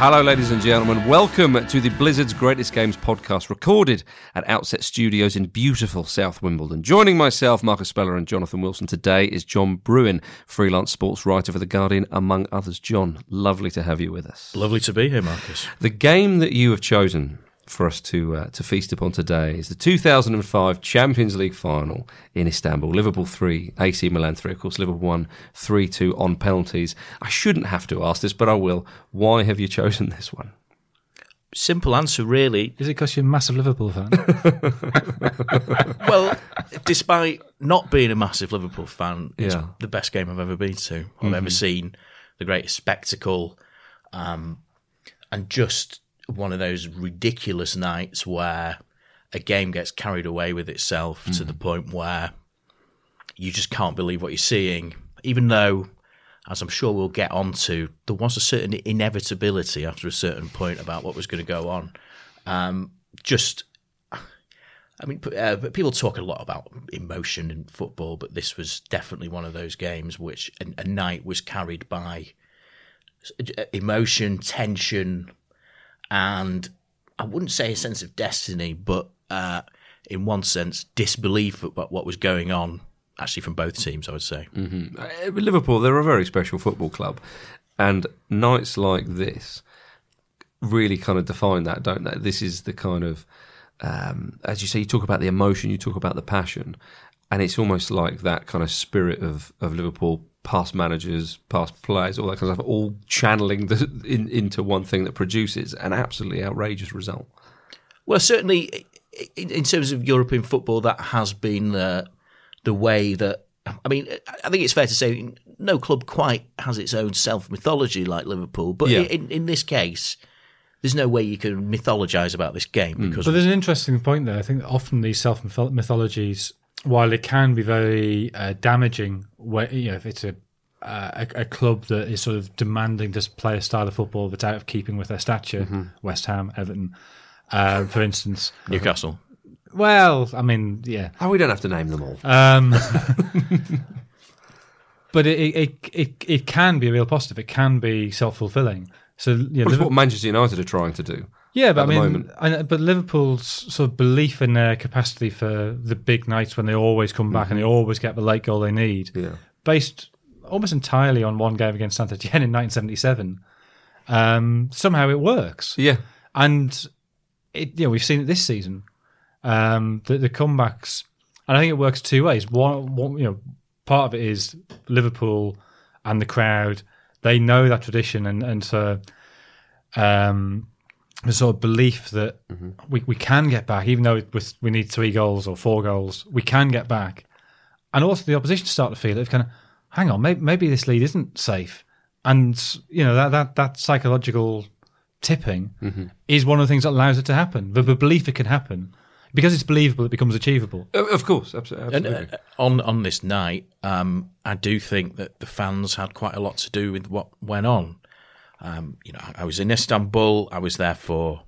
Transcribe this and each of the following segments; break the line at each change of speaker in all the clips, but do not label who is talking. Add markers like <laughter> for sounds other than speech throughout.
Hello, ladies and gentlemen. Welcome to the Blizzard's Greatest Games podcast, recorded at Outset Studios in beautiful South Wimbledon. Joining myself, Marcus Speller, and Jonathan Wilson today is John Brewin, freelance sports writer for The Guardian, among others. John, lovely to have you with us.
Lovely to be here, Marcus.
The game that you have chosen for us to uh, to feast upon today is the 2005 Champions League final in Istanbul. Liverpool 3, AC Milan 3. Of course, Liverpool won 3 2 on penalties. I shouldn't have to ask this, but I will. Why have you chosen <laughs> this one?
Simple answer, really.
Is it because you're a massive Liverpool fan? <laughs> <laughs>
well, despite not being a massive Liverpool fan, it's
Yeah.
the best game I've ever been to. I've ever seen the greatest spectacle, um, and just one of those ridiculous nights where a game gets carried away with itself to the point where you just can't believe what you're seeing, even though. As I'm sure we'll get onto, there was a certain inevitability after a certain point about what was going to go on. Um, just I mean, uh, people talk a lot about emotion in football, but this was definitely one of those games which a, a night was carried by uh, emotion, tension, and I wouldn't say a sense of destiny, but uh, in one sense, disbelief about what was going on. Actually, from both teams, I would say.
Uh, Liverpool, they're a very special football club, and nights like this really kind of define that, don't they? This is the kind of, um, as you say, you talk about the emotion, you talk about the passion, and it's almost like that kind of spirit of, of Liverpool, past managers, past players, all that kind of stuff, all channeling the, in, into one thing that produces an absolutely outrageous result.
Well, certainly in, in terms of European football, that has been the the way that. I mean, I think it's fair to say no club quite has its own self mythology like Liverpool, but
Yeah.
in, in this case, there's no way you can mythologize about this game hmm. because
but there's an interesting point there. I think that often these self mythologies, while it can be very uh, damaging, where you know if it's a, uh, a a club that is sort of demanding to play a style of football that's out of keeping with their stature, West Ham, Everton, uh, for instance.
Newcastle.
Well, I mean, yeah.
Oh, we don't have to name them all.
Um, <laughs> <laughs> but it, it it it can be a real positive. It can be self fulfilling. So you know,
Which is
Liverpool-
what Manchester United are trying to do.
Yeah, but I mean. I, but Liverpool's sort of belief in their capacity for the big nights when they always come back and they always get the late goal they need,
Yeah.
based almost entirely on one game against Saint Etienne in 1977. Um, somehow it works,
Yeah.
and it, you know, we've seen it this season. Um, the, the comebacks, and I think it works two ways. One, one, you know, part of it is Liverpool and the crowd. They know that tradition, and and so um, the sort of belief that we, we can get back, even though we need three goals or four goals, we can get back. And also the opposition start to feel it, kind of, hang on, maybe, maybe this lead isn't safe. And, you know, that, that, that psychological tipping is one of the things that allows it to happen. The, the belief it can happen. Because it's believable, it becomes achievable.
Of of course, absolutely.
And uh, on on this night, um, I do think that the fans had quite a lot to do with what went on. Um, you know, I was in Istanbul. I was there for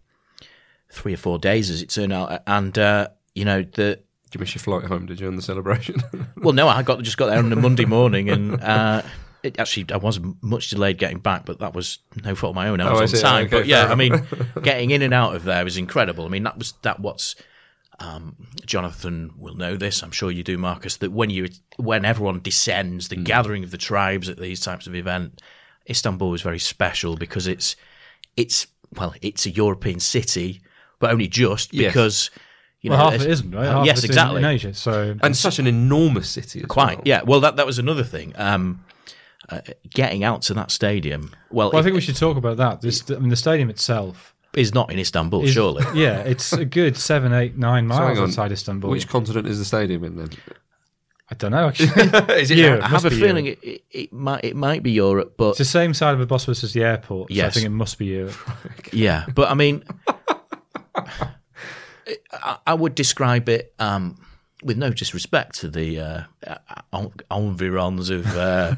three or four days, as it turned out, and uh, you know the
Did you miss your flight home, did you, on the celebration? <laughs>
well, no, I got just got there on a Monday morning, and uh, it actually I was much delayed getting back, but that was no fault of my own. I
Oh, I
was
see.
on time,
Okay,
but yeah, I mean, <laughs> getting in and out of there was incredible. I mean, that was that what's. Um, Jonathan will know this. I'm sure you do, Marcus. That when you when everyone descends, the gathering of the tribes at these types of event, Istanbul is very special because it's it's well, it's a European city, but only just
Yes.
because you know.
Well, half
it's-
it isn't, right? Half
yes,
it's in-
exactly.
In, Asia, so
and such an enormous city as
Quite,
well.
yeah. Well, that that was another thing. Um, uh, getting out to that stadium, well,
well, I think we should talk about that. This, I mean, the stadium itself
is not in Istanbul,
is
surely.
Yeah, it's a good seven, eight, nine miles
on.
outside Istanbul.
Which continent is the stadium in then?
I don't know actually. <laughs>
is it
Europe.
I
must
have a
be
feeling
Europe.
it, it, it might it might be Europe, but
It's the same side of the Bosphorus as the airport. So I
Yes.
think it must be Europe. <laughs>
yeah. But I mean, <laughs> I, I would describe it um, with no disrespect to the uh, en- environs of uh,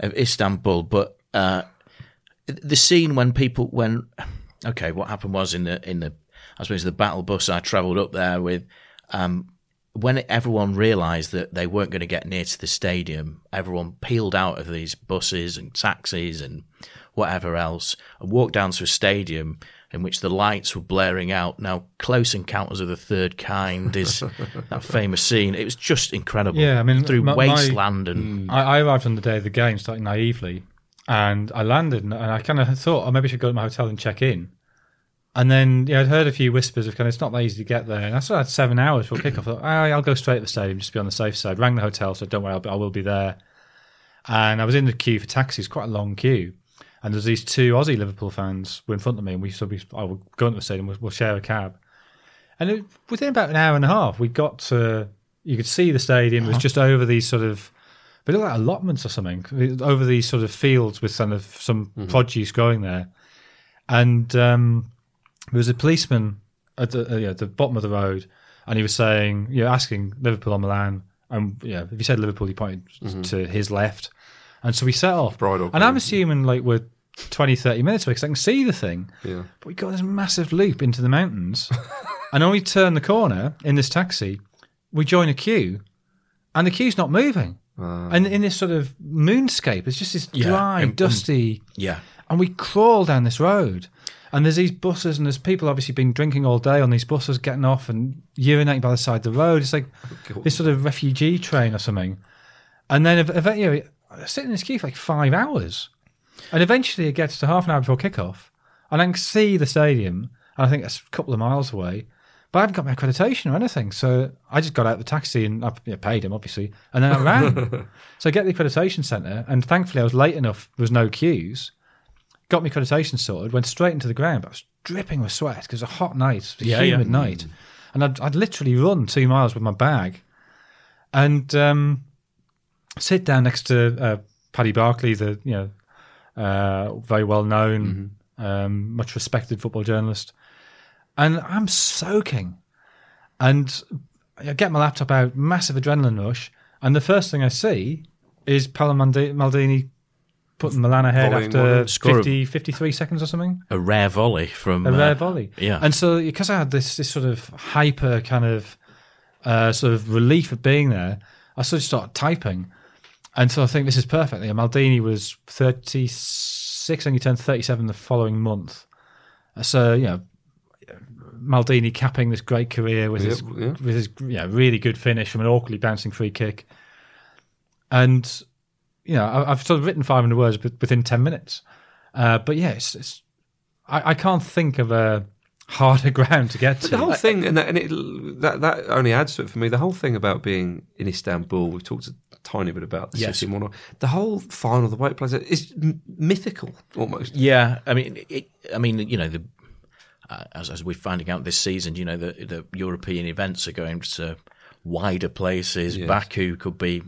of Istanbul, but uh, the scene when people when okay, what happened was in the in the I suppose the battle bus I travelled up there with. Um, when everyone realised that they weren't going to get near to the stadium, everyone peeled out of these buses and taxis and whatever else and walked down to a stadium in which the lights were blaring out. Now, Close Encounters of the Third Kind is <laughs> that famous scene. It was just incredible.
Yeah, I mean,
through
my-
wasteland and mm.
I, I arrived on the day of the game, starting naively, and I landed, and I kind of thought, oh, maybe I should go to my hotel and check in. And then, yeah, I'd heard a few whispers of kind of it's not that easy to get there, and I still had seven hours for kickoff. I thought, oh, I'll go straight to the stadium, just be on the safe side. Rang the hotel, so don't worry, I'll be, I will be there. And I was in the queue for taxis, quite a long queue. And there's these two Aussie Liverpool fans were in front of me, and we said, we, oh, we'll go into the stadium, we'll, we'll share a cab. And it, within about an hour and a half, we got to, you could see the stadium. It was uh-huh. just over these sort of, but it looked like allotments or something, over these sort of fields with kind of some mm-hmm. produce growing there. And um, there was a policeman at the, uh, yeah, the bottom of the road, and he was saying, you know, asking Liverpool or Milan. And yeah, if you said Liverpool, he pointed to his left. And so we set off.
Bridal
and I'm assuming like we're 20, 30 minutes away because I can see the thing.
Yeah.
But we got this massive loop into the mountains. <laughs> and when we turn the corner in this taxi, we join a queue, and the queue's not moving. and in this sort of moonscape, it's just this
Yeah,
dry,
and- and-
dusty.
yeah.
And we crawl down this road. And there's these buses, and there's people obviously been drinking all day on these buses, getting off and urinating by the side of the road. It's like oh, this sort of refugee train or something. And then, ev- ev- you know, I sit in this queue for like five hours. And eventually it gets to half an hour before kickoff, and I can see the stadium, and I think it's a couple of miles away. But I haven't got my accreditation or anything. So I just got out of the taxi and I paid him, obviously, and then I ran. <laughs> so I get the accreditation centre, and thankfully I was late enough, there was no queues. Got my accreditation sorted, went straight into the ground, but I was dripping with sweat because it was a hot night, a
Yeah,
humid
yeah.
night. And I'd, I'd literally run two miles with my bag. And um, sit down next to uh, Paddy Barclay, the you know uh, very well known, um, much respected football journalist, and I'm soaking, and I get my laptop out, massive adrenaline rush, and the first thing I see is Paolo Maldini putting Milan ahead
Volleying
after
one.
50, 53 seconds or something.
A rare volley from
A
uh,
rare volley.
yeah.
And so, because I had this, this sort of hyper kind of uh, sort of relief of being there, I sort of started typing. And so I think this is perfect. Yeah, Maldini was 36 and he turned 37 the following month. So, you know, Maldini capping this great career with his,
yeah.
with his yeah, really good finish from an awkwardly bouncing free kick. And, you know, I- I've sort of written 500 words with- within 10 minutes. Uh, but yeah, it's, it's I, I can't think of a harder <laughs> ground to get
But the whole thing, and, that, and it, that that only adds to it for me. The whole thing about being in Istanbul, we've talked a tiny bit about the
Yes.
city more. The whole final, the white it plays, is m- mythical almost.
Yeah, I mean, it, I mean, you know, the uh, as, as we're finding out this season, you know, the the European events are going to wider places.
Yes.
Baku could be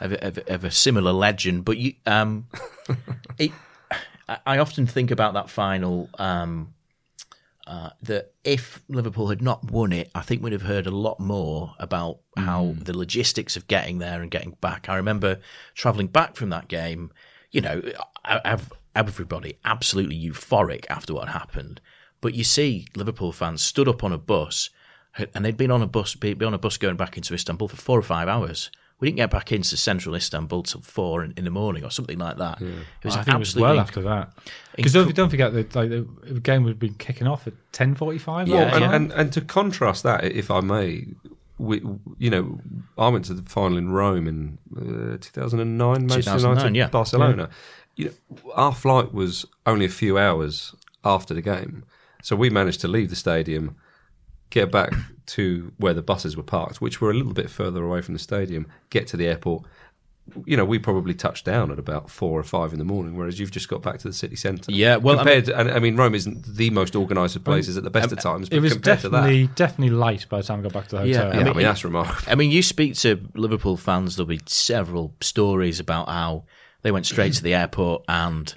of, a- of, of a similar legend, but you, um, <laughs> it, I- often think about that final. Um, uh, that if Liverpool had not won it, I think we'd have heard a lot more about how the logistics of getting there and getting back. I remember travelling back from that game. You know, everybody absolutely euphoric after what happened, but you see Liverpool fans stood up on a bus, and they'd been on a bus, be, be on a bus going back into Istanbul for four or five hours. We didn't get back into central Istanbul till four in, in the morning or something like that. It was
I think it was
absolutely
well after that. Because don't, don't forget that like, the game would have been kicking off at ten forty five.
Yeah,
Well, and,
yeah.
and and to contrast that, if I may, we, you know, I went to the final in Rome in uh, 2009, Manchester
2009,
United,
yeah.
Barcelona. You know, our flight was only a few hours after the game, so we managed to leave the stadium, get back to where the buses were parked, which were a little bit further away from the stadium, get to the airport. You know, we probably touched down at about four or five in the morning, whereas you've just got back to the city centre.
Yeah, well, I
compared, to, and I mean, Rome isn't the most organised of places at the best of um, times, but
It was
compared to that,
definitely definitely light by the time I got back to the hotel.
yeah, I
I
mean,
mean,
that's remarkable.
I mean, you speak to Liverpool fans, there'll be several stories about how they went straight to the airport and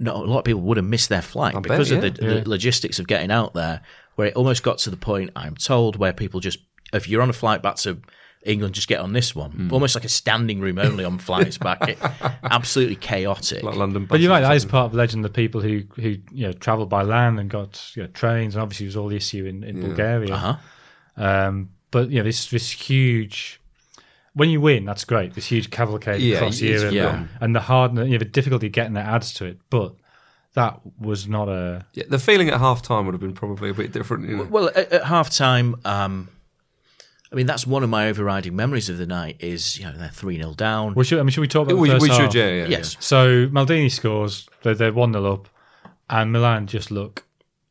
no, a lot of people would have missed their flight
bet,
because of
yeah.
the, the logistics of getting out there, where it almost got to the point, I'm told, where people just, if you're on a flight back to England, just get on this one.
Hmm.
Almost like a standing room only on flights back. It, <laughs> absolutely chaotic.
Like London,
But you're right.
buses
That
or
is
something.
part of the legend. The people who who you know travelled by land and got you know, trains, and obviously it was all the issue in, in Bulgaria.
Uh-huh.
Um, but you know this this huge. When you win, that's great. This huge cavalcade
Yeah,
across Europe,
yeah.
and the hard, you know, the difficulty getting there adds to it. But that was not a
Yeah, the feeling at half time would have been probably a bit different. You know?
Well, at, at half time, um, I mean, that's one of my overriding memories of the night is, you know, they're 3 0 down.
Well, should, I mean, should we talk about
we
the first
we
half?
should, yeah, yeah.
yes.
So Maldini scores. They're, they're one 0 up, and Milan just look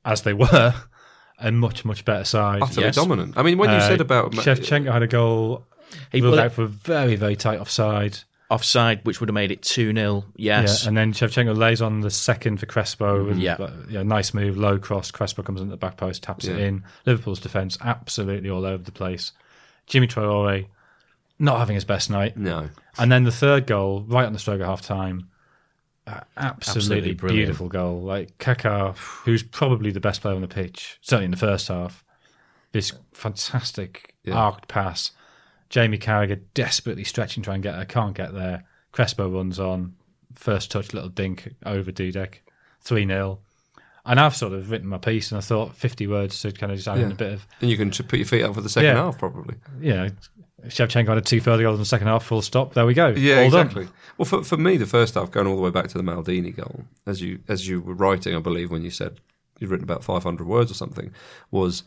as they were <laughs> a much much better side.
Utterly
Yes.
dominant. I mean, when you
Uh,
said about
Shevchenko had a goal
He
ruled
well,
out for very very tight offside.
Offside, which would have made it 2 0. Yes.
Yeah, and then Shevchenko lays on the second for Crespo. And,
Yeah.
yeah, nice move, low cross. Crespo comes into the back post, taps it in. Liverpool's defence absolutely all over the place. Djimi Traore not having his best night.
no,
And then the third goal, right on the stroke of half time, uh, absolutely,
Absolutely
beautiful goal. Like Kaká, who's probably the best player on the pitch, certainly in the first half. This fantastic
Yeah.
arced pass. Jamie Carragher desperately stretching, trying to get there, can't get there. Crespo runs on, first touch, little dink over Dudek, 3 0. And I've sort of written my piece and I thought 50 words to kind of just add in a bit of
and you can put your feet up for the second
Yeah.
half, probably.
know, Shevchenko had two further goals in the second half, full stop. There we go.
Yeah,
All done.
exactly. Well, for for me, the first half going all the way back to the Maldini goal, as you as you were writing, I believe when you said you'd written about five hundred words or something, was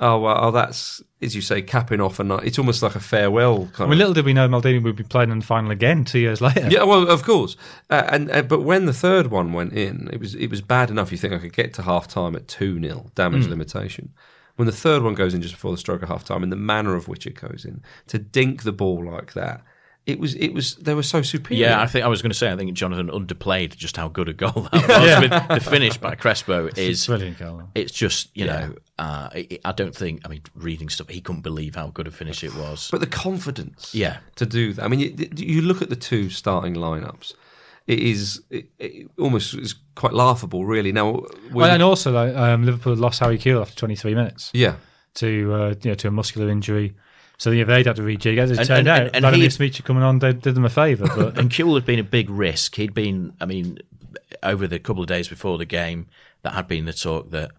oh well, oh that's as you say, capping off a night. It's almost like a farewell
I mean,
of.
little did we know Maldini would be playing in the final again two years later.
Yeah, well, of course, uh, and uh, but when the third one went in, it was it was bad enough. You think I could get to half time at two 0 damage limitation. When the third one goes in just before the stroke of half time, in the manner of which it goes in, to dink the ball like that, it was it was they were so superior.
Yeah, I think I was going to say. I think Jonathan underplayed just how good a goal that <laughs> was. With the finish by Crespo is
Brilliant goal.
it's just you know uh, I I don't think I mean reading stuff he couldn't believe how good a finish it was.
But the confidence,
Yeah.
to do that. I mean, you, you look at the two starting lineups. It is it, it almost is quite laughable, really. Now,
Well, and also, like, um, Liverpool lost Harry Kewell after 23 minutes
yeah,
to uh, you know to a muscular injury. So yeah, they'd had to rejig. As it
And-
turned
and-
out,
and- and
Vladimir Smicer coming on did, did them a favour. But <laughs>
and Kewell had been a big risk. He'd been, I mean, over the couple of days before the game, that had been the talk that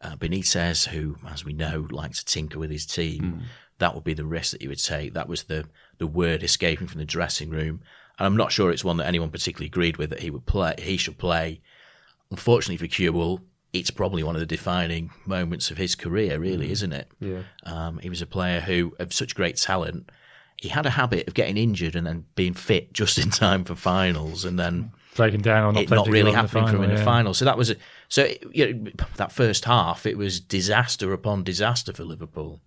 uh, Benitez, who, as we know, likes to tinker with his team, that would be the risk that he would take. That was the the word escaping from the dressing room, and I'm not sure it's one that anyone particularly agreed with that he would play. He should play. Unfortunately for Kewell, it's probably one of the defining moments of his career, really, isn't it?
yeah.
Um, he was a player who, of such great talent, he had a habit of getting injured and then being fit <laughs> just in time for finals, and then
breaking down not,
it not really happening for him in the
yeah.
final. So that was a, so you know, that first half. It was disaster upon disaster for Liverpool.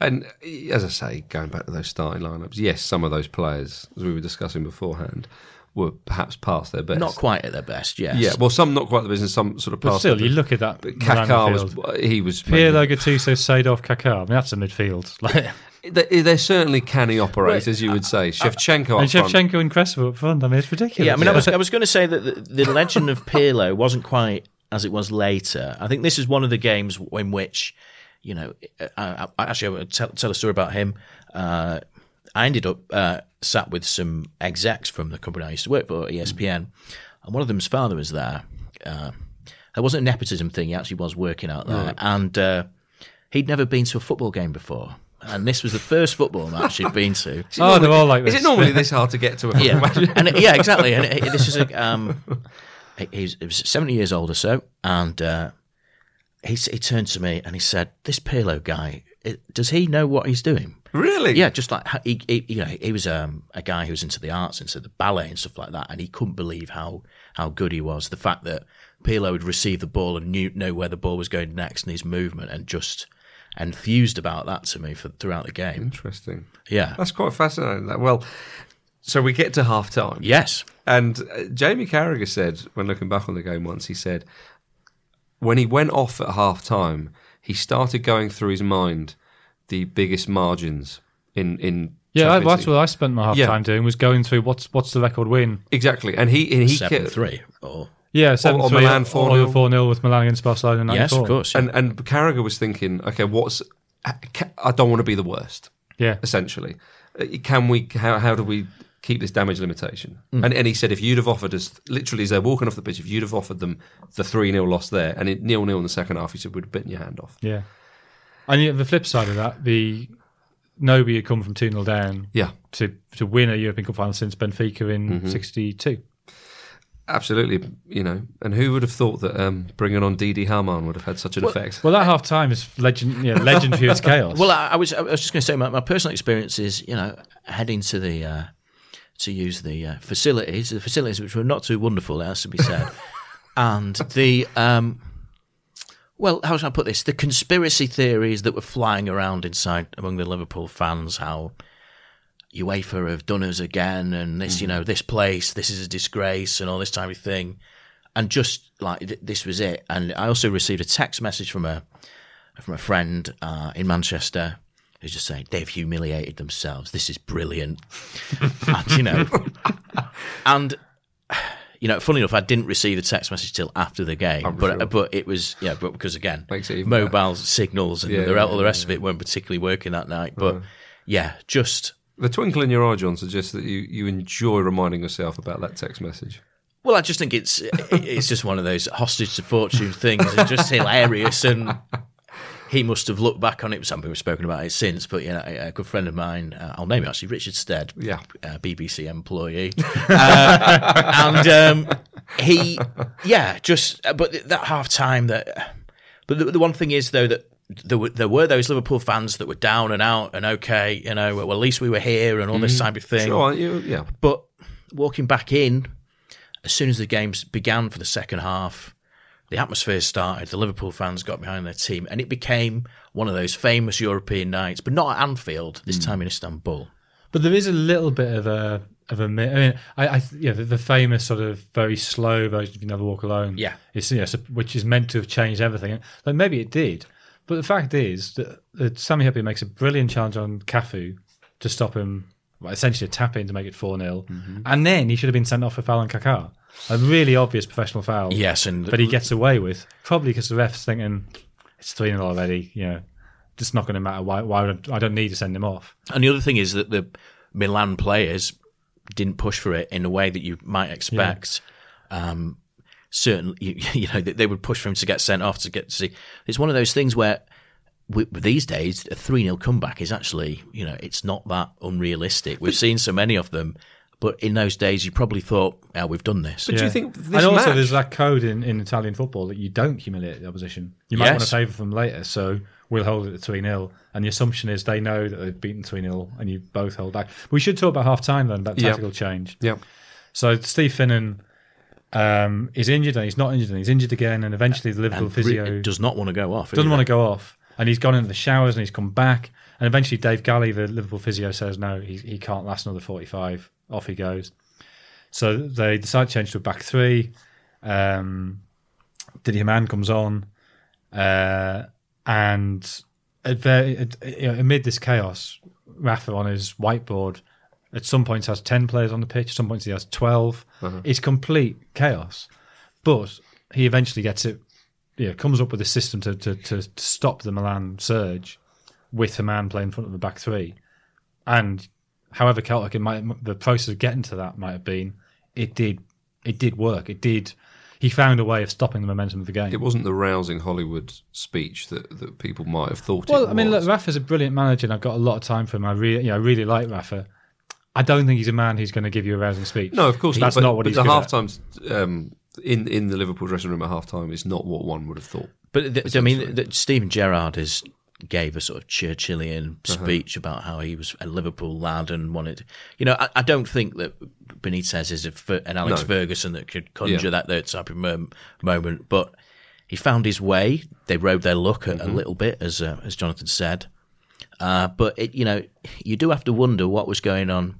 And uh, as I say, going back to those starting lineups, yes, some of those players, as we were discussing beforehand, were perhaps past their best.
Not quite at their best. Yes.
Yeah, well, some not quite the business, some sort of
But still,
their
you
best.
look at that.
But
Milan
Kaká
midfield.
was he was
Pirlo, Gattuso, Seedorf, Kaká. I mean, that's a midfield. <laughs> Like,
They- They're certainly canny operators, you would say. Shevchenko
and
up front.
Shevchenko and Crespo up front. I mean, it's ridiculous.
Yeah, I mean, I was I was going to say that the, the legend of Pirlo wasn't quite as it was later. I think this is one of the games in which, you know, I, I, actually I will tell, tell a story about him. Uh, I ended up uh, sat with some execs from the company I used to work for, ESPN, and one of them's father was there. Uh, it wasn't a nepotism thing; he actually was working out there, and uh, he'd never been to a football game before. And this was the first football match he'd been to. <laughs>
oh, they're all like this.
Is it normally <laughs> this hard to get to? A
Yeah, and it- yeah, exactly. And it, this is a <laughs> um, he- he's he was seventy years old or so, and uh, he s- he turned to me and he said, "This Pirlo guy, it, does he know what he's doing?"
Really?
Yeah, just like he, he you know, he was um, a guy who was into the arts, into the ballet and stuff like that, and he couldn't believe how how good he was. The fact that Pirlo would receive the ball and knew know where the ball was going next and his movement, and just enthused about that to me for throughout the game.
Interesting.
Yeah.
That's quite fascinating. That well, so we get to half time.
Yes.
And uh, Jamie Carragher said, when looking back on the game once, he said, when he went off at half time, he started going through his mind the biggest margins in in
Yeah, I, that's what I spent my half
Yeah.
time doing was going through what's what's the record win.
exactly. And he and he
Seven
kept-
three or
Yeah, seven
or
three,
Milan
or
4-0.
four 0 with Milan against Barcelona. in
yes,
94.
of course.
and and Carragher was thinking, okay, what's I don't want to be the worst.
Yeah,
essentially. Can we? How, how do we keep this damage limitation?
Hmm.
And, and he said, if you'd have offered us, literally as they're walking off the pitch, if you'd have offered them the three 0 loss there and it nil nil in the second half, he said, we'd have bitten your hand off.
yeah. And yet the flip side of that, the Nobi had come from 2 0 down
Yeah,
to, to win a European Cup final since Benfica in 62.
absolutely. You know, and who would have thought that um, bringing on Didi Hamann would have had such an effect?
Well, that half time is legend, yeah, legendary for its <laughs> chaos.
Well, I, I was I was just going to say my, my personal experience is you know heading to the uh, to use the uh, facilities, the facilities which were not too wonderful, it has to be said, <laughs> and the um, well, how shall I put this? The conspiracy theories that were flying around inside among the Liverpool fans, how UEFA have done us again, and this, you know, this place, this is a disgrace, and all this type of thing, and just like th- this was it. And I also received a text message from a from a friend uh, in Manchester who's just saying they've humiliated themselves. This is brilliant, <laughs> and you know, and you know, funny enough, I didn't receive the text message till after the game,
I'm
but
sure.
Uh, but it was yeah, but because again,
Makes it even
mobile signals and
Yeah,
the,
yeah,
all the rest of it weren't particularly working that night. But yeah, just
The twinkle in your eye, John, suggests that you, you enjoy reminding yourself about that text message.
well, I just think it's it's just one of those hostage to fortune things, and just hilarious and. <laughs> He must have looked back on it. Some people have spoken about it since, but you know, a, a good friend of mine, uh, I'll name him actually, Richard Stead,
Yeah.
uh, BBC employee, <laughs> uh, and um, he, yeah, just uh, but that half time that, but the, the one thing is though that there were there were those Liverpool fans that were down and out and okay, you know, well at least we were here and all this type of thing.
Sure, you, yeah.
But walking back in, as soon as the games began for the second half, the atmosphere started. The Liverpool fans got behind their team, and it became one of those famous European nights, but not at Anfield this hmm. time in Istanbul.
But there is a little bit of a of a. mi- I mean, I, I yeah, the, the famous sort of very slow version of "You Never Walk Alone."
Yeah.
it's you know, which is meant to have changed everything. Like maybe it did, but the fact is that, that Sami Hyypiä makes a brilliant challenge on Cafu to stop him, essentially a tap in to make it four 0 and then he should have been sent off for foul on Kaká. A really obvious professional foul.
Yes, and
but he gets away with probably because the ref's thinking it's three 0 already. You know, it's not going to matter. Why? Why? Would I, I don't need to send him off.
And the other thing is that the Milan players didn't push for it in a way that you might expect. Um, certainly, you, <laughs> you know, they they would push for him to get sent off to get to see. It's one of those things where we, these days a three 0 comeback is actually, you know, it's not that unrealistic. We've seen so many of them, but in those days you probably thought, "Yeah, we've done this."
But do you think this
and also
match-
there's that code in, in Italian football that you don't humiliate the opposition. You might
Yes.
want to favour them later, so we'll hold it at 3 0. And the assumption is they know that they've beaten 3 0 and you both hold back. We should talk about half time then, about
Yeah.
tactical change.
Yeah.
So Steve Finnan um, is injured and he's not injured and he's injured again. And eventually the Liverpool
and
physio
re- does not want to go off.
doesn't want to go off. And he's gone into the showers and he's come back. And eventually Dave Galley, the Liverpool physio, says no, he, he can't last another 45. Off he goes. So they decide to change to a back three. Um, Didi Hamann comes on. Uh, and at very, at, you know, amid this chaos, Rafa on his whiteboard at some points has 10 players on the pitch, at some points he has 12. It's complete chaos. But he eventually gets it yeah, comes up with a system to, to, to, to stop the Milan surge with a man playing in front of the back three. And however chaotic it might the process of getting to that might have been, it did it did work. It did he found a way of stopping the momentum of the game.
It wasn't the rousing Hollywood speech that, that people might have thought
well, I mean, look. Rafa's a brilliant manager, and I've got a lot of time for him. I really, you know, I really like Rafa. I don't think he's a man who's going to give you a rousing speech.
no, of course
that's
not. But,
not what
but
he's
the
good at.
half times um, in, in the Liverpool dressing room at half time is not what one would have thought.
But th- I mean, th- Steven Gerrard has gave a sort of Churchillian
Uh-huh.
speech about how he was a Liverpool lad and wanted. You know, I, I don't think that Benitez is a, an Alex
No.
Ferguson that could conjure
Yeah.
that, that type of mom- moment, but he found his way. They rode their luck a,
Mm-hmm.
a little bit, as uh, as Jonathan said. Uh, but it, you know, you do have to wonder what was going on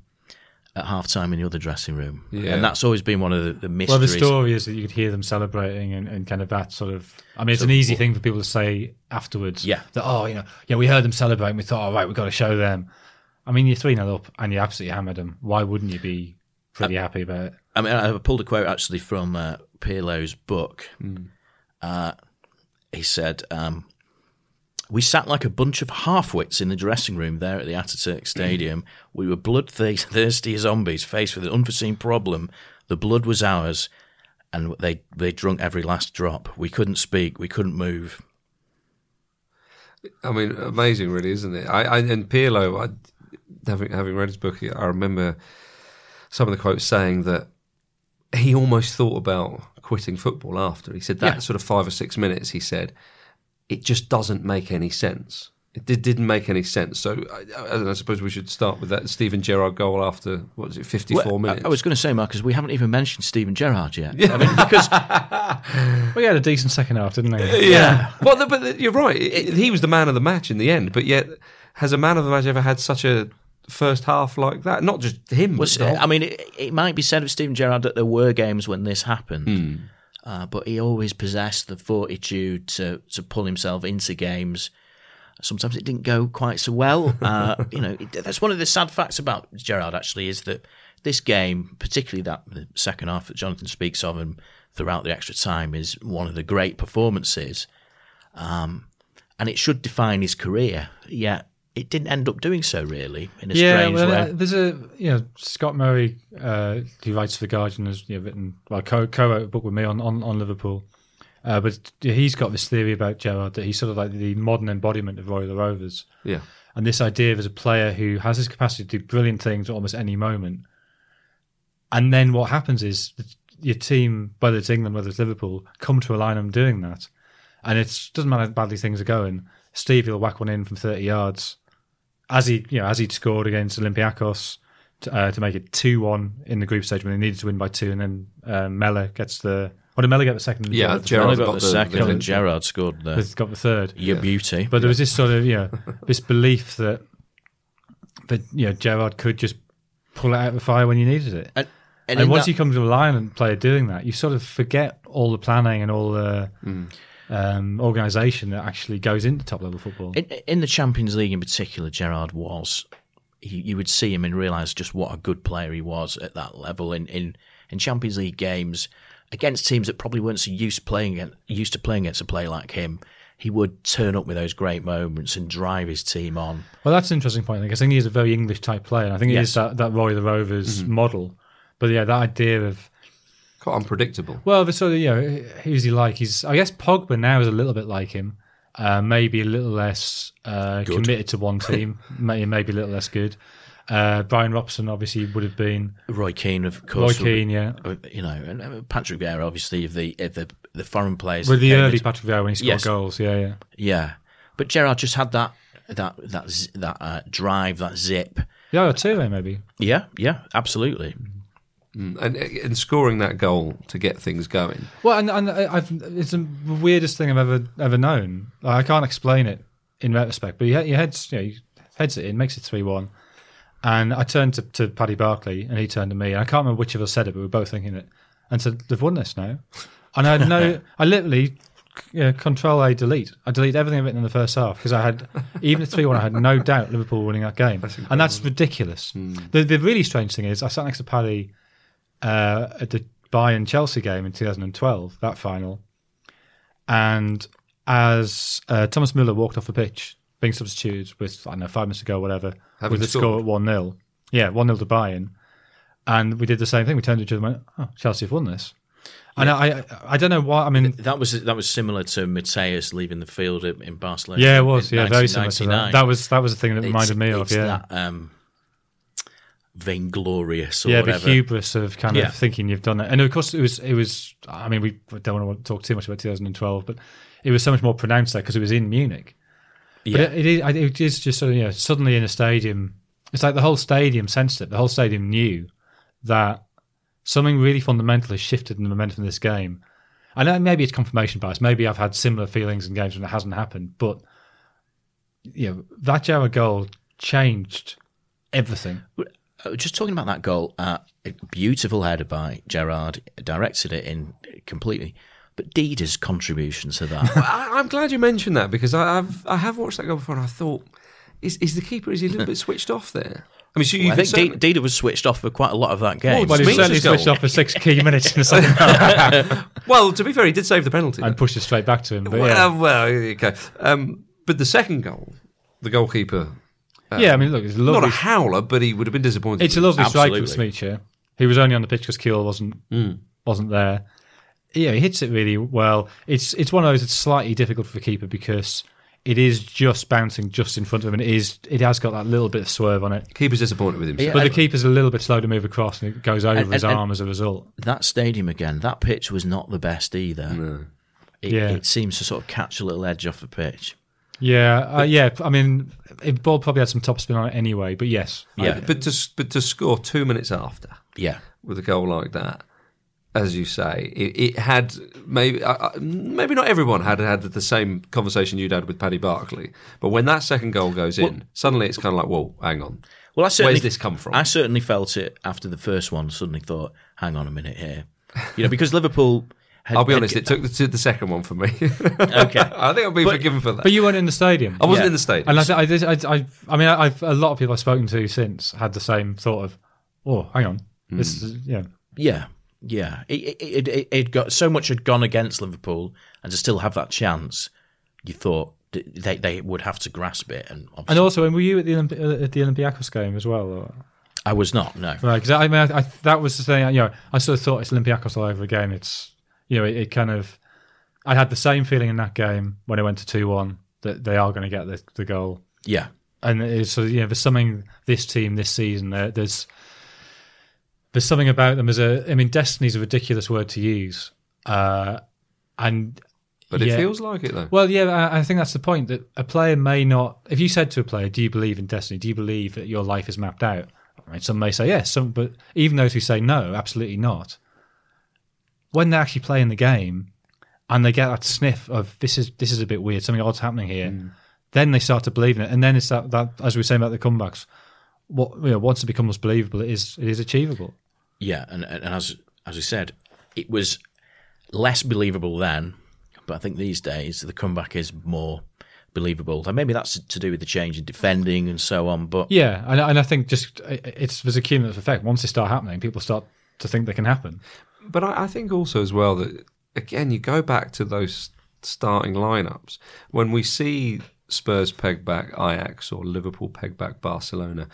at half time in the other dressing room,
Yeah.
and that's always been one of the, the
Well, the story is that you could hear them celebrating and, and kind of that sort of. I mean, it's an easy thing for people to say afterwards.
Yeah.
That, oh, you know, yeah, we heard them celebrating. We thought, all right, we've got to show them. I mean, you're 3 0 up and you absolutely hammered them. Why wouldn't you be pretty happy about it?
I mean, I pulled a quote actually from uh, Pirlo's book. Uh, he said, um, "We sat like a bunch of half-wits in the dressing room there at the Ataturk Stadium. <clears throat> We were bloodthirsty <laughs> zombies faced with an unforeseen problem. The blood was ours, and they they drunk every last drop. We couldn't speak. We couldn't move.
I mean, amazing, really, isn't it? I, I and Pirlo, I, having having read his book, I remember some of the quotes saying that he almost thought about quitting football after. He said that
Yeah.
sort of five or six minutes. He said it just doesn't make any sense. It did, didn't make any sense. So I, I, I suppose we should start with that Steven Gerrard goal after what was it, fifty four
Well,
minutes?
I was going to say, Marcus, we haven't even mentioned Steven Gerrard yet. I mean, <laughs> because
We had a decent second half, didn't we?
Yeah. well, the, but the, you're right. It- he was the man of the match in the end. But yet, has a man of the match ever had such a first half like that? Not just him. but
was,
the whole-
I mean, it, it might be said of Stephen Gerrard that there were games when this happened, hmm. Uh, but he always possessed the fortitude to to pull himself into games. Sometimes it didn't go quite so well. <laughs> Uh, you know, it, that's one of the sad facts about Gerrard, Actually, is that this game, particularly that the second half that Jonathan speaks of, and throughout the extra time, is one of the great performances. Um, and it should define his career. Yet it didn't end up doing so, really, in a
Yeah,
strange
well,
way.
uh, there's a you know Scott Murray, uh, who writes for the Guardian, has you know, written well co co-wrote a book with me on on, on Liverpool, uh, but he's got this theory about Gerrard that he's sort of like the modern embodiment of Roy the Rovers,
yeah.
and this idea of as a player who has this capacity to do brilliant things at almost any moment, and then what happens is your team, whether it's England, whether it's Liverpool, come to align on doing that, and it doesn't matter how badly things are going. Steve will whack one in from thirty yards, as he you know as he'd scored against Olympiacos to, uh, to make it two one in the group stage when they needed to win by two, and then uh, Mellor gets the. Or did Mellor get the second?
Yeah,
goal?
Gerrard
Gerrard got,
got
the,
the-
second,
the-
and Gerrard scored the
He's got the third.
your beauty.
But there was this sort of, you <laughs> know, this belief that that you know Gerrard could just pull it out of the fire when you needed it.
and,
And,
in
once
that-
you come to a line and player doing that, you sort of forget all the planning and all the um, organisation that actually goes into top level football.
in, in the Champions League in particular, Gerrard was. You, you would see him and realise just what a good player he was at that level in, in, in Champions League games against teams that probably weren't so used to playing against, used to playing against a player like him. He would turn up with those great moments and drive his team on.
well, that's an interesting point I think he's a very English type player. I think he
Yes.
is that, that Roy the Rovers model. But yeah, that idea of
Quite unpredictable.
Well, the sort of you know, who's he like? He's I guess Pogba now is a little bit like him. Uh, maybe a little less uh, committed to one team. <laughs> may, maybe a little less good. Uh, Brian Robson obviously would have been.
Roy Keane, of course. Roy.
Keane, yeah.
uh, You know, and Patrick Vieira, obviously, of the of the the foreign players.
With the early Patrick Vieira when he scored
Yes.
goals, yeah, yeah.
yeah. But Gerrard just had that that that that uh, drive, that zip.
Yeah, two eh, maybe.
Yeah, yeah, absolutely. Mm.
And, and scoring that goal to get things going.
Well, and, and uh, I've, it's the weirdest thing I've ever ever known. Like, I can't explain it in retrospect, but he, he heads, you know, he heads it in, makes it three one, and I turned to, to Paddy Barclay, and he turned to me, and I can't remember which of us said it, but we were both thinking it, and said they've won this now, <laughs> and I had no, I literally. Yeah, control A delete. I delete everything I've written in the first half because I had even at three one. I had no doubt Liverpool winning that game, and that's ridiculous. Hmm. The, the really strange thing is I sat next to Paddy uh, at the Bayern Chelsea game in 2012, that final, and as uh, Thomas Müller walked off the pitch, being substituted with I don't know five minutes to go, whatever,
Having
with the
scored.
score at one 0 yeah, one 0 to Bayern, and we did the same thing. We turned to each other and went, "Oh, Chelsea have won this." And I, I, I don't know why. I mean,
That was that was similar to Matthäus leaving the field in Barcelona.
yeah, it was. Yeah, very similar to that. That was that was the thing that
It's-
reminded me of. Yeah,
that um, vainglorious or
yeah, the hubris of kind
Yeah.
of thinking you've done it. And of course, it was it was. I mean, we don't want to talk too much about 2012, but it was so much more pronounced there because it was in Munich. But
Yeah.
it, it, is, it is just sort of you know suddenly in a stadium. It's like the whole stadium sensed it. The whole stadium knew that something really fundamental has shifted in the momentum of this game. I know maybe it's confirmation bias. Maybe I've had similar feelings in games when it hasn't happened, but you know that Gerrard goal changed everything.
Uh, Just talking about that goal, uh, a beautiful header by Gerrard, directed it in completely. But Dida's contribution to that.
I, I'm glad you mentioned that because I, I've I have watched that goal before and I thought, is is the keeper is he a little <laughs> bit switched off there? I mean, so you
I think
certainly-
Dida was switched off for quite a lot of that game.
Well,
Well, he
Smith's
certainly
goal.
switched off for six key minutes in the second <laughs> half
well, to be fair, he did save the penalty.
and pushed it straight back to him. But yeah.
well, well, okay. Um, but the second goal, the goalkeeper, Um,
yeah, I mean, look, it's a
not a howler, but he would have been disappointed.
It's a lovely strike from
Absolutely.
Smicer. He was only on the pitch because Kewell wasn't hmm. wasn't there. Yeah, he hits it really well. It's it's one of those that's slightly difficult for the keeper because it is just bouncing just in front of him. And it is it has got that little bit of swerve on it.
Keeper's disappointed with himself.
Yeah.
But the keeper's a little bit slow to move across, and it goes over
And-
his
and-
arm as a result.
That stadium again, that pitch was not the best either.
No.
It,
Yeah.
it seems to sort of catch a little edge off the pitch.
Yeah, uh, yeah. I mean, it, ball probably had some topspin on it anyway. But yes,
Yeah,
But to but to score two minutes after
yeah,
with a goal like that, as you say, it, it had maybe uh, uh, maybe not everyone had had the same conversation you'd had with Paddy Barclay, but when that second goal goes in, suddenly it's kind of like, whoa, hang on,
Well, I certainly,
where's this come from?
I certainly felt it after the first one. Suddenly thought, hang on a minute here, you know, because Liverpool. Had,
I'll be
had-
honest, it took the, to the second one for me.
Okay, <laughs>
I think I'll be forgiven for that.
but you weren't in the stadium.
I wasn't
Yeah.
in the stadium.
And I, I, I, I, I mean, I've a lot of people I've spoken to since had the same thought of, oh, hang on, this is yeah,
yeah, yeah. It, it, it, it, it got so much had gone against Liverpool, and to still have that chance, you thought they they would have to grasp it. And, obviously,
And also, were you at the Olympi- uh, at the Olympiacos game as well? Or?
I was not. No,
Right, because I mean, I, I, that was the thing. You know, I sort of thought it's Olympiacos all over again. It's you know, it, it kind of. I had the same feeling in that game when it went to two one that they are going to get the, the goal,
yeah,
and it's so you know, there's something this team this season. There, there's there's something about them as a. I mean, destiny's a ridiculous word to use, uh, and
but it feels like it though.
Well, yeah, I I think that's the point that a player may not. If you said to a player, "Do you believe in destiny? Do you believe that your life is mapped out?" Right? Some may say yes, some, but even those who say no, absolutely not. When they're actually play in the game, and they get that sniff of this is this is a bit weird, something odd's happening here, mm. then they start to believe in it, and then it's that, that as we were saying about the comebacks. What you know, once it becomes believable, it is it is achievable.
yeah. And, and as as we said, it was less believable then, but I think these days the comeback is more believable. And maybe that's to do with the change in defending and so on. But
Yeah, and, and I think just it's there's a cumulative effect. Once they start happening, people start to think they can happen.
But I, I think also as well that again you go back to those starting lineups when we see Spurs peg back Ajax or Liverpool peg back Barcelona.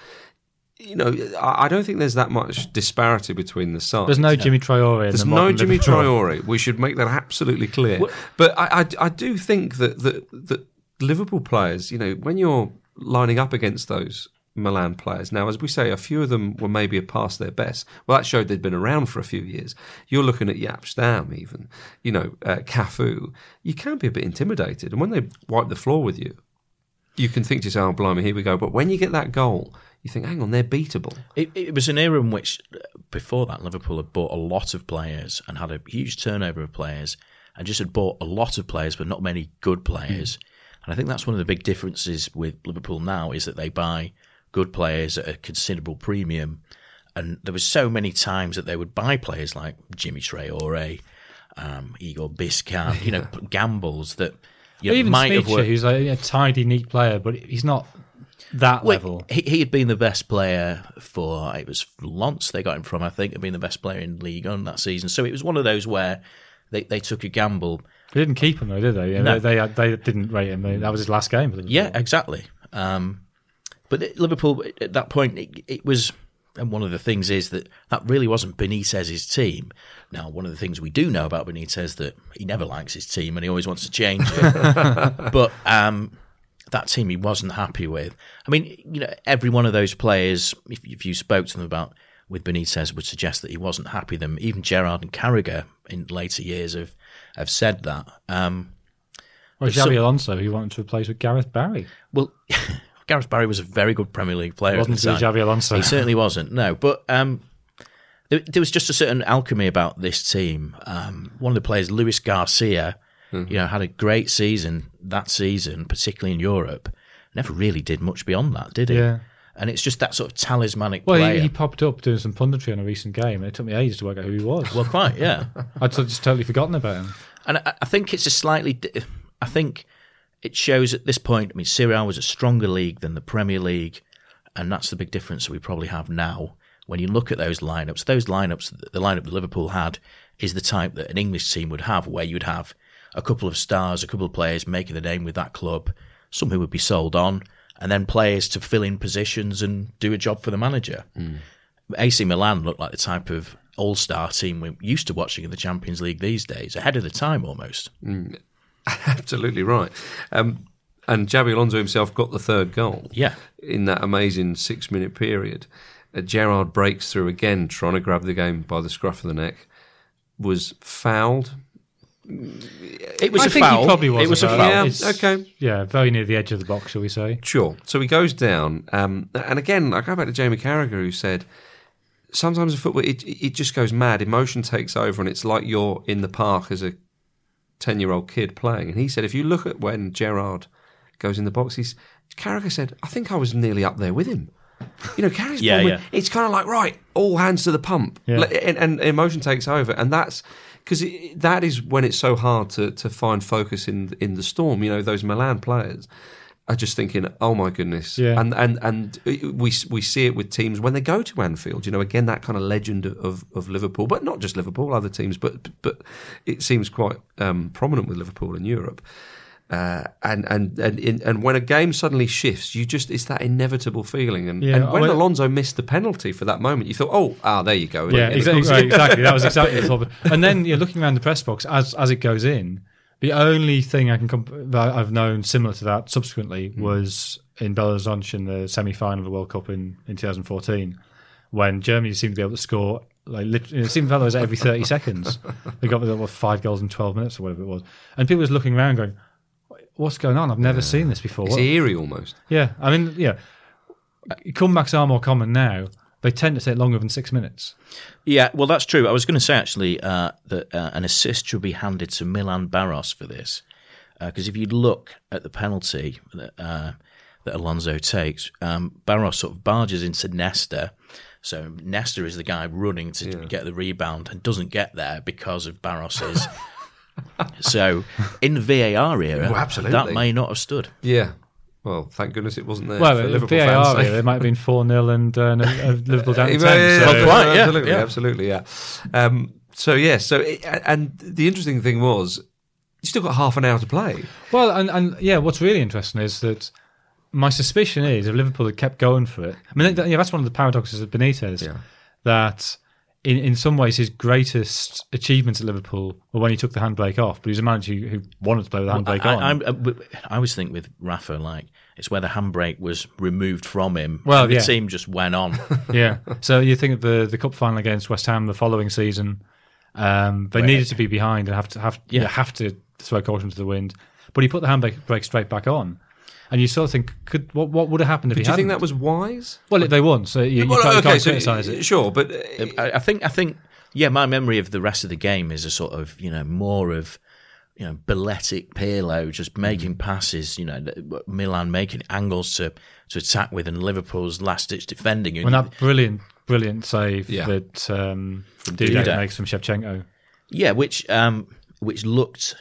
You know, I don't think there's that much disparity between the sides.
There's no Djimi Traore. In
There's
the
no
Djimi.
Traore. We should make that absolutely clear. But I, I, I do think that, that that Liverpool players, you know, when you're lining up against those Milan players, now as we say, a few of them were maybe past their best. Well, that showed they'd been around for a few years. You're looking at Jaap Stam, even, you know, uh, Cafu. You can be a bit intimidated, and when they wipe the floor with you, you can think to yourself, "Oh, blimey, here we go." But when you get that goal, you think, "Hang on, they're beatable."
It, it was an era in which, before that, Liverpool had bought a lot of players and had a huge turnover of players, and just had bought a lot of players, but not many good players. And I think that's one of the big differences with Liverpool now is that they buy good players at a considerable premium. And there was so many times that they would buy players like Djimi Traore, um, Igor Biscan, you know, gambles that you know,
Even
might have worked.
who's like a tidy, neat player, but he's not that
Well,
level.
He, he had been the best player for it was Lons they got him from. I think had been the best player in League on that season. So it was one of those where they, they took a gamble.
They didn't keep him though, did they? Yeah,
No.
they, they they didn't rate him. That was his last game.
Yeah, exactly. Um, but Liverpool at that point, it, it was. And one of the things is that that really wasn't Benitez's team. Now, one of the things we do know about Benitez is that he never likes his team and he always wants to change it. <laughs> but um, that team he wasn't happy with. I mean, you know, every one of those players, if, if you spoke to them about with Benitez, would suggest that he wasn't happy with them. Even Gerrard and Carragher in later years have have said that. Um,
Xabi
some-
Alonso, he wanted to replace with Gareth Barry.
well, <laughs> Gareth Barry was a very good Premier League player.
Wasn't he,
time.
Xabi Alonso?
He certainly wasn't. No, but um, there, there was just a certain alchemy about this team. Um, one of the players, Luis Garcia,
Mm-hmm.
you know, had a great season that season, particularly in Europe. Never really did much beyond that, did he?
Yeah.
And it's just that sort of talismanic
Well,
player.
he, he popped up doing some punditry on a recent game, and it took me ages to work out who he was.
well, quite, yeah. <laughs>
I'd just totally forgotten about him.
And I, I think it's a slightly. I think it shows at this point. I mean, Serie A was a stronger league than the Premier League, and that's the big difference that we probably have now. When you look at those lineups, those lineups, the lineup that Liverpool had is the type that an English team would have, where you'd have a couple of stars, a couple of players making the name with that club, some who would be sold on, and then players to fill in positions and do a job for the manager. Mm. AC Milan looked like the type of all-star team we're used to watching in the Champions League these days, ahead of the time almost. Mm. <laughs>
Absolutely right. Um, and Xabi Alonso himself got the third goal.
Yeah.
in that amazing six-minute period, uh, Gerrard breaks through again, trying to grab the game by the scruff of the neck. Was fouled.
It was
I
a
think he
foul.
probably was
It was
a
a
foul.
foul.
Yeah,
It's-
okay.
Yeah, very near the edge of the box, shall we say?
Sure. So he goes down, um, and again, I go back to Jamie Carragher, who said sometimes in football it it just goes mad. Emotion takes over, and it's like you're in the park as a ten year old kid playing. And he said, if you look at when Gerrard goes in the box, he's Carragher said, I think I was nearly up there with him. You know, Carragher's
Yeah, yeah.
it's kind of like right, all hands to the pump,
Yeah.
And, and emotion takes over, and that's because that is when it's so hard to to find focus in in the storm. You know, those Milan players are just thinking, "Oh my goodness!"
Yeah.
And and and we we see it with teams when they go to Anfield. You know, again that kind of legend of of Liverpool, but not just Liverpool, other teams, but but it seems quite um, prominent with Liverpool in Europe. Uh, and and and in, and when a game suddenly shifts, you just it's that inevitable feeling. And,
Yeah,
and when Alonso missed the penalty for that moment, you thought, "Oh, ah, there you go."
Yeah, exactly. Right, exactly. That was exactly the <laughs> thought. And then you're looking around the press box as as it goes in. The only thing I can comp- that I've known similar to that subsequently
Hmm.
was in Horizonte in the semi final of the World Cup in, in 2014, when Germany seemed to be able to score like lit- it seemed Belo was every 30 seconds. <laughs> They got what, five goals in 12 minutes or whatever it was, and people was looking around going, "What's going on? I've never seen this before."
It's
What-
eerie almost.
yeah, I mean, yeah, comebacks are more common now. They tend to take longer than six minutes.
Yeah, well, that's true. I was going to say actually uh, that uh, an assist should be handed to Milan Baros for this, because if you look at the penalty that, uh, that Alonso takes, um, Baros sort of barges into Nesta. So Nesta is the guy running to get the rebound and doesn't get there because of Baros's. <laughs> so in the VAR era,
Well, absolutely.
that may not have stood.
Yeah. Well, thank goodness it wasn't there.
Well,
for Liverpool
VAR,
fans'
here, it might have been 4 0 and uh, <laughs> Liverpool down to
Yeah,
10.
yeah,
so-
quite, yeah,
absolutely,
yeah.
absolutely, yeah. Um, so yeah, so it, and the interesting thing was, you still got half an hour to play.
Well, and, and yeah, what's really interesting is that my suspicion is if Liverpool had kept going for it, I mean, yeah, that's one of the paradoxes of Benitez,
Yeah.
that in, in some ways his greatest achievements at Liverpool were when he took the handbrake off, but he was a manager who, who wanted to play with the handbrake
I,
on.
I'm- uh, I always think with Rafa, like it's where the handbrake was removed from him.
Well,
and the
yeah.
team just went on. <laughs>
yeah. So you think of the the cup final against West Ham the following season, um, they needed to be behind and have to have
Yeah.
yeah. have to throw caution to the wind, but he put the handbrake straight back on, and you sort of think, could what what would have happened if
But
he
do you think
hadn't?
that was wise?
well, they won, so you, you
Well,
can't, you can't
so,
criticise it.
Sure, but uh,
I, I think I think yeah, my memory of the rest of the game is a sort of you know more of you know balletic Pirlo just making passes, you know Milan making angles to to attack with, and Liverpool's last ditch defending.
When that brilliant, brilliant save
Yeah.
that um, Dudek
Dudek.
makes from Shevchenko.
Yeah, which um, which looked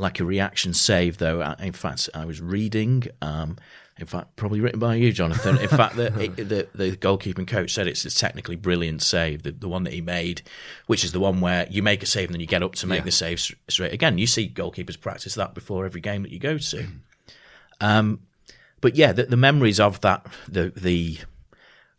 like a reaction save, though. I- In fact, I was reading. Um, in fact, probably written by you, Jonathan. In fact, the, the the goalkeeping coach said it's a technically brilliant save, the, the one that he made, which is the one where you make a save and then you get up to make
Yeah.
the save straight. Again, you see goalkeepers practice that before every game that you go to. Um, but yeah, the, the memories of that, the the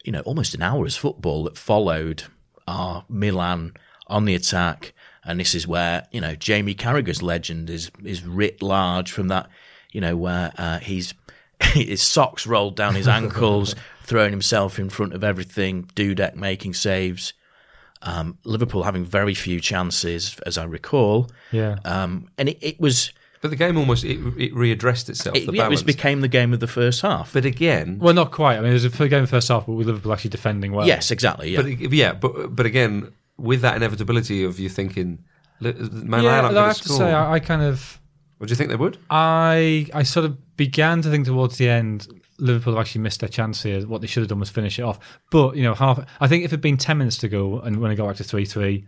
you know almost an hour's football that followed are Milan on the attack, and this is where you know Jamie Carragher's legend is is writ large from that you know where uh, he's <laughs> his socks rolled down his ankles, <laughs> throwing himself in front of everything, Dudek making saves. Um, Liverpool having very few chances, as I recall,
Yeah,
um, and it, it was
but the game almost it, it readdressed itself.
it,
the
yeah, it was became the game of the first half.
but again,
well, not quite. I mean, it was a game of the first half, but with Liverpool actually defending well.
yes, exactly. Yeah.
but yeah, but but again, with that inevitability of you thinking, "Li- Man
yeah. I have
to
to say, I, I kind of
What do you think they would?
I I sort of began to think towards the end Liverpool have actually missed their chance here. What they should have done was finish it off. But you know, half. I think if it had been ten minutes to go and when it got back to three three,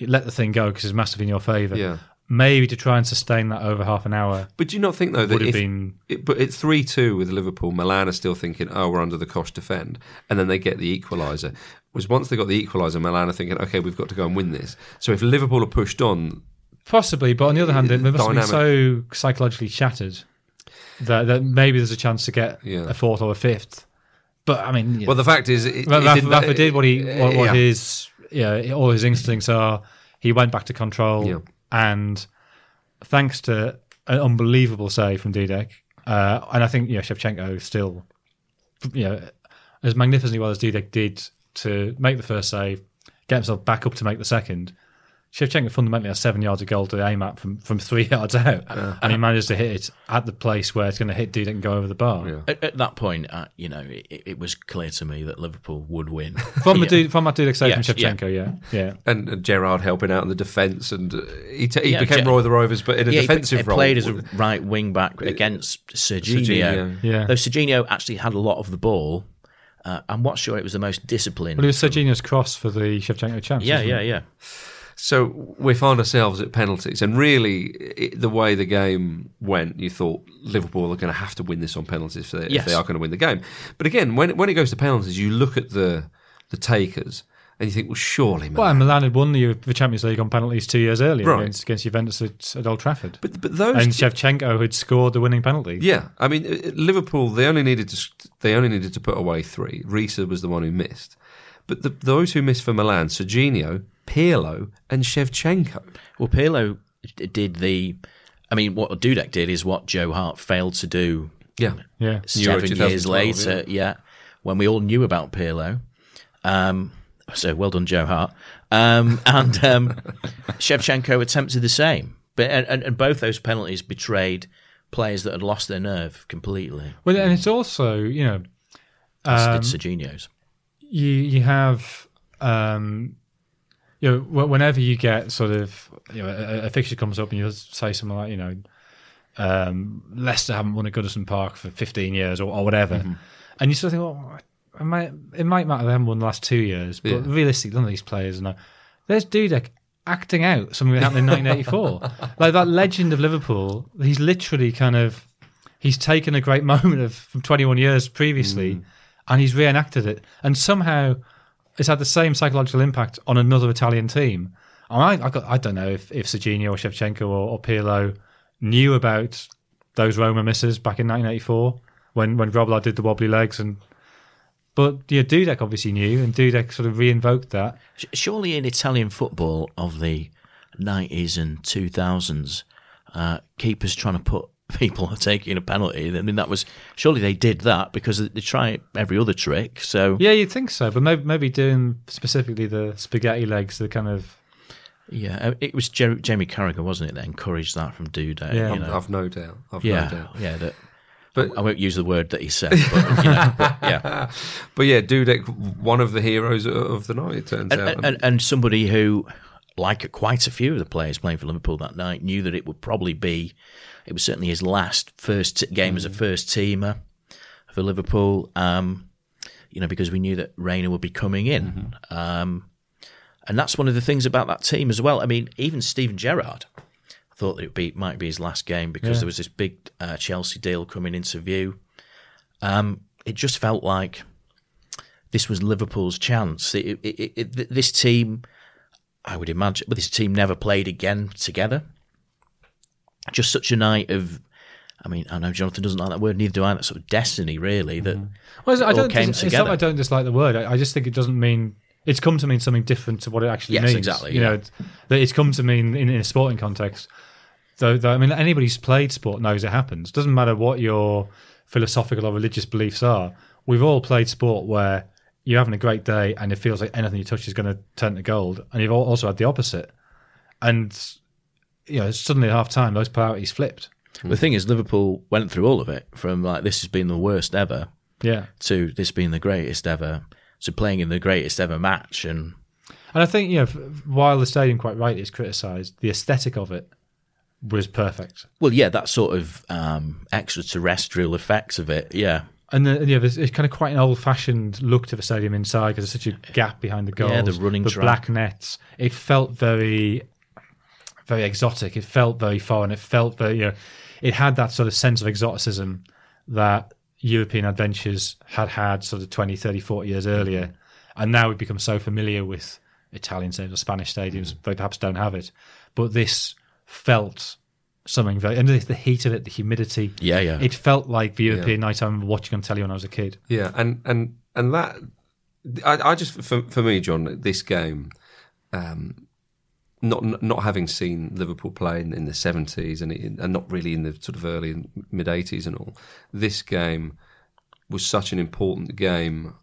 let the thing go because it's massive in your favour.
Yeah.
Maybe to try and sustain that over half an hour
But do you not think though that
would have
if,
been.
it, but it's three two with Liverpool, Milan are still thinking, oh, we're under the cosh defend, and then they get the equaliser. Was once they got the equaliser, Milan are thinking, okay, we've got to go and win this. So if Liverpool are pushed on,
Possibly, but on the other hand, they must
Dynamic.
so psychologically shattered that, that maybe there's a chance to get
Yeah.
a fourth or a fifth. But I mean, yeah.
well, the fact is, it,
Ra-
it
Rafa,
didn't-
Rafa did what he what, what
yeah.
his yeah all his instincts are. He went back to control,
Yeah.
And thanks to an unbelievable save from Dudek, Uh, and I think you know Shevchenko still, you know, as magnificently well as Dudek did to make the first save, get himself back up to make the second. Shevchenko fundamentally has seven yards of goal to aim at from, from three <laughs> yards out, and he managed to hit it at the place where it's going to hit Dudek and go over the bar.
Yeah.
At, at that point, uh, you know, it, it was clear to me that Liverpool would win. <laughs>
From the
Yeah.
Dudek, from that Dudek save
Yes,
from
yeah.
Shevchenko, yeah, yeah.
And, and Gerrard helping out in the defence, and uh, he, t- he
Yeah,
became
Ge-
Roy of the Rovers, but in a
Yeah, he-
defensive
he
role.
played as a right wing back against Serginho.
Serginho.
Yeah.
Though Serginho actually had a lot of the ball. Uh, I'm not sure it was the most disciplined.
Well, it was Serginho's cross for the Shevchenko chance.
yeah, yeah,
it?
yeah.
So we find ourselves at penalties, and really, it, the way the game went, you thought Liverpool are going to have to win this on penalties if they, if they are going to win the game. But again, when when it goes to penalties, you look at the the takers, and you think, well, surely, man.
Well, and Milan had won the, the Champions League on penalties two years earlier
Right.
against, against Juventus at, at Old Trafford.
but but those
and Shevchenko had scored the winning penalty.
Yeah, I mean uh, Liverpool. They only needed to they only needed to put away three. Riise was the one who missed, but the, those who missed for Milan: Serginho, Pirlo, and Shevchenko.
Well, Pirlo did the. I mean, what Dudek did is what Joe Hart failed to do
Yeah,
Yeah.
Seven years later. Yeah. when we all knew about Pirlo. Um, so well done, Joe Hart. Um, <laughs> and um, Shevchenko attempted the same, but and, and, and both those penalties betrayed players that had lost their nerve completely.
Well, and it's also you know
As
Um,
did Serginho's.
You you have um, you know whenever you get sort of you know a, a fixture comes up and you say something like you know um, Leicester haven't won at Goodison Park for 15 years or, or whatever,
Mm-hmm.
and you sort of think, well, it might it might matter they haven't won the last two years, but
Yeah.
realistically, none of these players know. There's Dudek acting out something that happened in <laughs> 1984, like that legend of Liverpool. He's literally kind of he's taken a great <laughs> moment of from 21 years previously and he's reenacted it and somehow it's had the same psychological impact on another Italian team. And I, I, got, I don't know if, if Serginho or Shevchenko or, or Pirlo knew about those Roma misses back in 1984 when, when Grobbelaar did the wobbly legs and but yeah, Dudek obviously knew, and Dudek sort of re-invoked that.
Surely in Italian football of the 90s and 2000s, uh, keepers trying to put <laughs> people are taking a penalty. I mean, that was surely they did that because they try every other trick. So
Yeah, you'd think so, but maybe, maybe doing specifically the spaghetti legs, the kind of
yeah, uh, it was Jer- Jamie Carragher, wasn't it? That encouraged that from Duda.
Yeah.
you
I've,
know.
I've no doubt. I've no
yeah,
doubt.
yeah. That,
But-
I won't use the word that he said, but, you know, but, yeah. <laughs>
But yeah, Dudek, one of the heroes of the night. It turns
and,
out.
and, and, and somebody who, like quite a few of the players playing for Liverpool that night, knew that it would probably be, it was certainly his last first game as a first teamer for Liverpool. Um, you know, because we knew that Reina would be coming in. Um, and that's one of the things about that team as well. I mean, even Steven Gerrard thought that it be, might be his last game because
Yeah.
there was this big uh, Chelsea deal coming into view. Um, it just felt like this was Liverpool's chance. It, it, it, this team, I would imagine, but this team never played again together. Just such a night of, I mean, I know Jonathan doesn't like that word, neither do I. That sort of destiny, really. That mm-hmm.
Well, I
all
don't.
came
it's
together.
that I don't dislike the word. I, I just think it doesn't mean it's come to mean something different to what it actually
Yes,
means.
exactly,
You
yeah.
know, that it's come to mean in, in a sporting context. Though, though, I mean, anybody who's played sport knows it happens. Doesn't matter what your philosophical or religious beliefs are. We've all played sport where you're having a great day and it feels like anything you touch is going to turn to gold, and you've also had the opposite. And you know, suddenly at half time, those polarities flipped.
the thing is, Liverpool went through all of it from like this has been the worst ever
Yeah.
to this being the greatest ever to playing in the greatest ever match, and
And I think, you know, while the stadium quite right is criticised, the aesthetic of it was perfect.
well, yeah, that sort of um, extraterrestrial effects of it, yeah.
And the, yeah, there's it's kind of quite an old-fashioned look to the stadium inside because there's such a gap behind the goals.
Yeah, the running
the
track.
black nets. It felt very, very exotic. It felt very foreign. It felt very, you know, it had that sort of sense of exoticism that European adventures had had sort of 20, 30, 40 years earlier. And now we've become so familiar with Italian stadiums or Spanish stadiums, mm. they perhaps don't have it. But this felt something very, and the, the heat of it, the humidity.
Yeah, yeah.
It felt like the European night I remember watching on telly when I was a kid.
Yeah, and and and that I, I just for for me, John, this game, um, not not having seen Liverpool play in, in the seventies and it, and not really in the sort of early mid eighties and all, this game was such an important game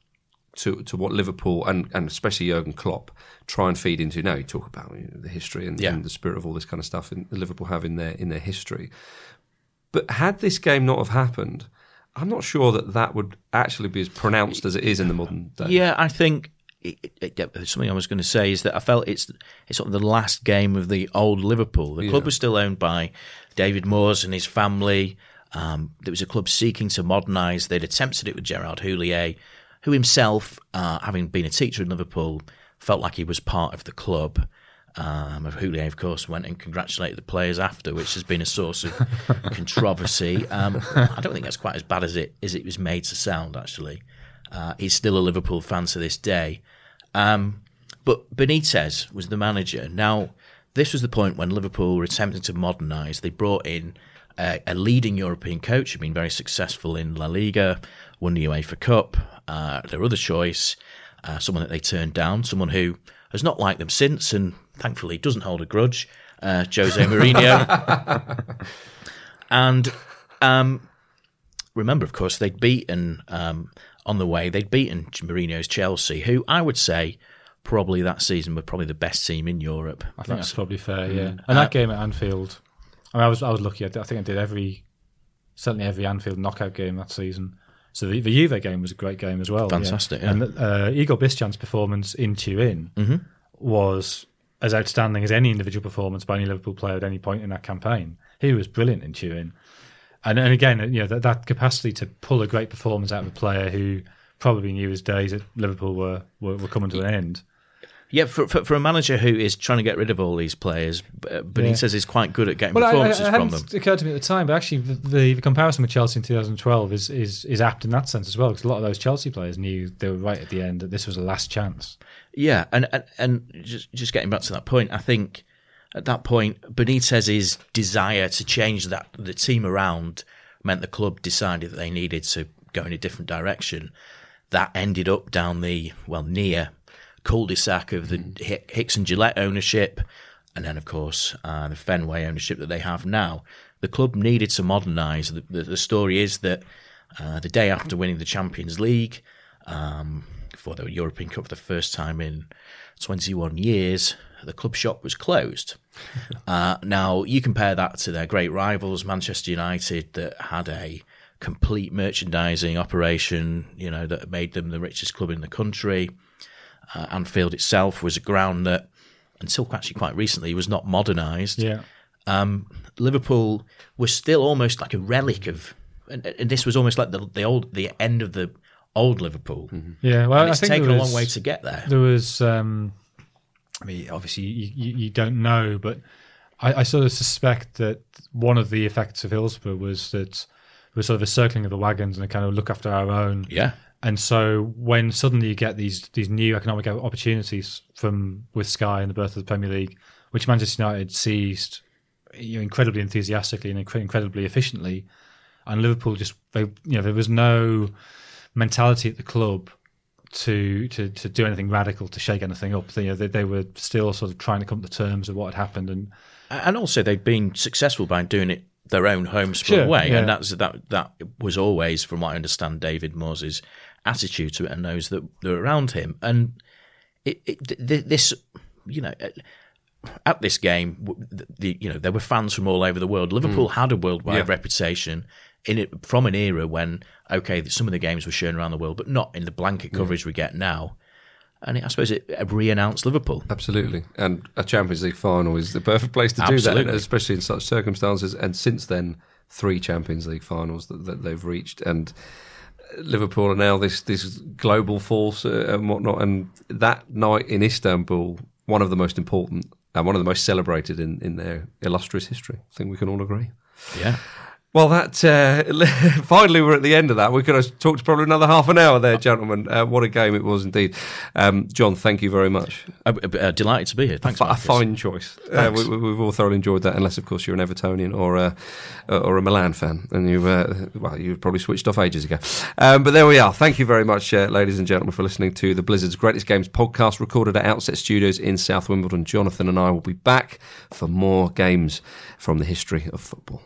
to to what Liverpool and, and especially Jurgen Klopp try and feed into. Now you talk about you know, the history and,
Yeah.
and the spirit of all this kind of stuff in Liverpool have in their in their history. But had this game not have happened, I'm not sure that that would actually be as pronounced as it is in the modern day.
Yeah, I think it, it, something I was going to say is that I felt it's it's sort of the last game of the old Liverpool. The club was still owned by David Moores and his family. Um, there was a club seeking to modernise. They'd attempted it with Gerard Houllier, who himself, uh, having been a teacher in Liverpool, felt like he was part of the club. Um, Houllier, of course, went and congratulated the players after, which has been a source of <laughs> controversy. Um, I don't think that's quite as bad as it as it was made to sound. Actually, uh, he's still a Liverpool fan to this day. Um, but Benitez was the manager. Now, this was the point when Liverpool were attempting to modernise. They brought in a, a leading European coach who'd been very successful in La Liga, won the UEFA Cup. Uh, their other choice, uh, someone that they turned down, someone who has not liked them since, and thankfully doesn't hold a grudge, uh, Jose Mourinho. <laughs> and um, remember, of course, they'd beaten um, on the way. They'd beaten Mourinho's Chelsea, who I would say probably that season were probably the best team in Europe.
I think that's probably fair. Yeah, and that game at Anfield, I mean, I was I was lucky. I, did- I think I did every certainly every Anfield knockout game that season. So the, the Juve game was a great game as well.
Fantastic, yeah.
And uh, Igor Biscan's performance in Turin
Mm-hmm.
was as outstanding as any individual performance by any Liverpool player at any point in that campaign. He was brilliant in Turin. And, and again, you know, that, that capacity to pull a great performance out of a player who probably knew his days at Liverpool were, were, were coming to an end.
Yeah, for, for, for a manager who is trying to get rid of all these players, uh, but he says he's quite good at getting
Well, I, I,
performances
it
from them.
occurred to me at the time, but actually, the, the, the comparison with Chelsea in 2012 is, is is apt in that sense as well, because a lot of those Chelsea players knew they were right at the end that this was a last chance.
Yeah, and, and and just just getting back to that point, I think at that point Benitez's desire to change that the team around meant the club decided that they needed to go in a different direction. That ended up down the well near cul-de-sac of the Hick- Hicks and Gillett ownership, and then of course uh, the Fenway ownership that they have now. The club needed to modernise. The, the, the story is that uh, the day after winning the Champions League, um, for the European Cup for the first time in 21 years, the club shop was closed. <laughs> uh, now, you compare that to their great rivals, Manchester United, that had a complete merchandising operation, you know, that made them the richest club in the country. Uh, Anfield itself was a ground that, until actually quite recently, was not modernised
Yeah.
um, Liverpool was still almost like a relic of, and, and this was almost like the the old the end of the old Liverpool.
Yeah, well,
And
I
it's
think
taken
there
a long way to get there.
There was, um, I mean, obviously you, you, you don't know, but I, I sort of suspect that one of the effects of Hillsborough was that there was sort of a circling of the wagons and a kind of look after our own.
Yeah,
And so when suddenly you get these these new economic opportunities from with Sky and the birth of the Premier League, which Manchester United seized you know, incredibly enthusiastically and incre- incredibly efficiently, and Liverpool just they you know there was no mentality at the club to to to do anything radical to shake anything up. They, you know, they, they were still sort of trying to come to terms with what had happened and
and also they've been successful by doing it their own homespun
Sure,
way,
yeah.
and that's that that was always, from what I understand, David Moores' attitude to it, and those that are around him, and it, it th- this, you know. At this game, the, the you know there were fans from all over the world. Liverpool hmm. had a worldwide
Yeah.
reputation in it from an era when okay, some of the games were shown around the world, but not in the blanket hmm. coverage we get now. And it, I suppose it re-announced Liverpool.
Absolutely. And a Champions League final is the perfect place to do
Absolutely.
that, especially in such circumstances. And since then, three Champions League finals that, that they've reached. And Liverpool are now this, this global force uh, and whatnot. And that night in Istanbul, one of the most important and one of the most celebrated in, in their illustrious history. I think we can all agree.
Yeah,
Well, that uh, <laughs> finally we're at the end of that. We could have talked probably another half an hour there, gentlemen. Uh, what a game it was indeed. Um, John, thank you very much.
Uh, uh, delighted to be here. Thanks,
for
a
fine choice. Uh, we, have all thoroughly enjoyed that, unless of course you're an Evertonian or a, or a Milan fan, and you uh, well you've probably switched off ages ago. Um, but there we are. Thank you very much, uh, ladies and gentlemen, for listening to the Blizzard's Greatest Games podcast, recorded at Outset Studios in South Wimbledon. Jonathan and I will be back for more games from the history of football.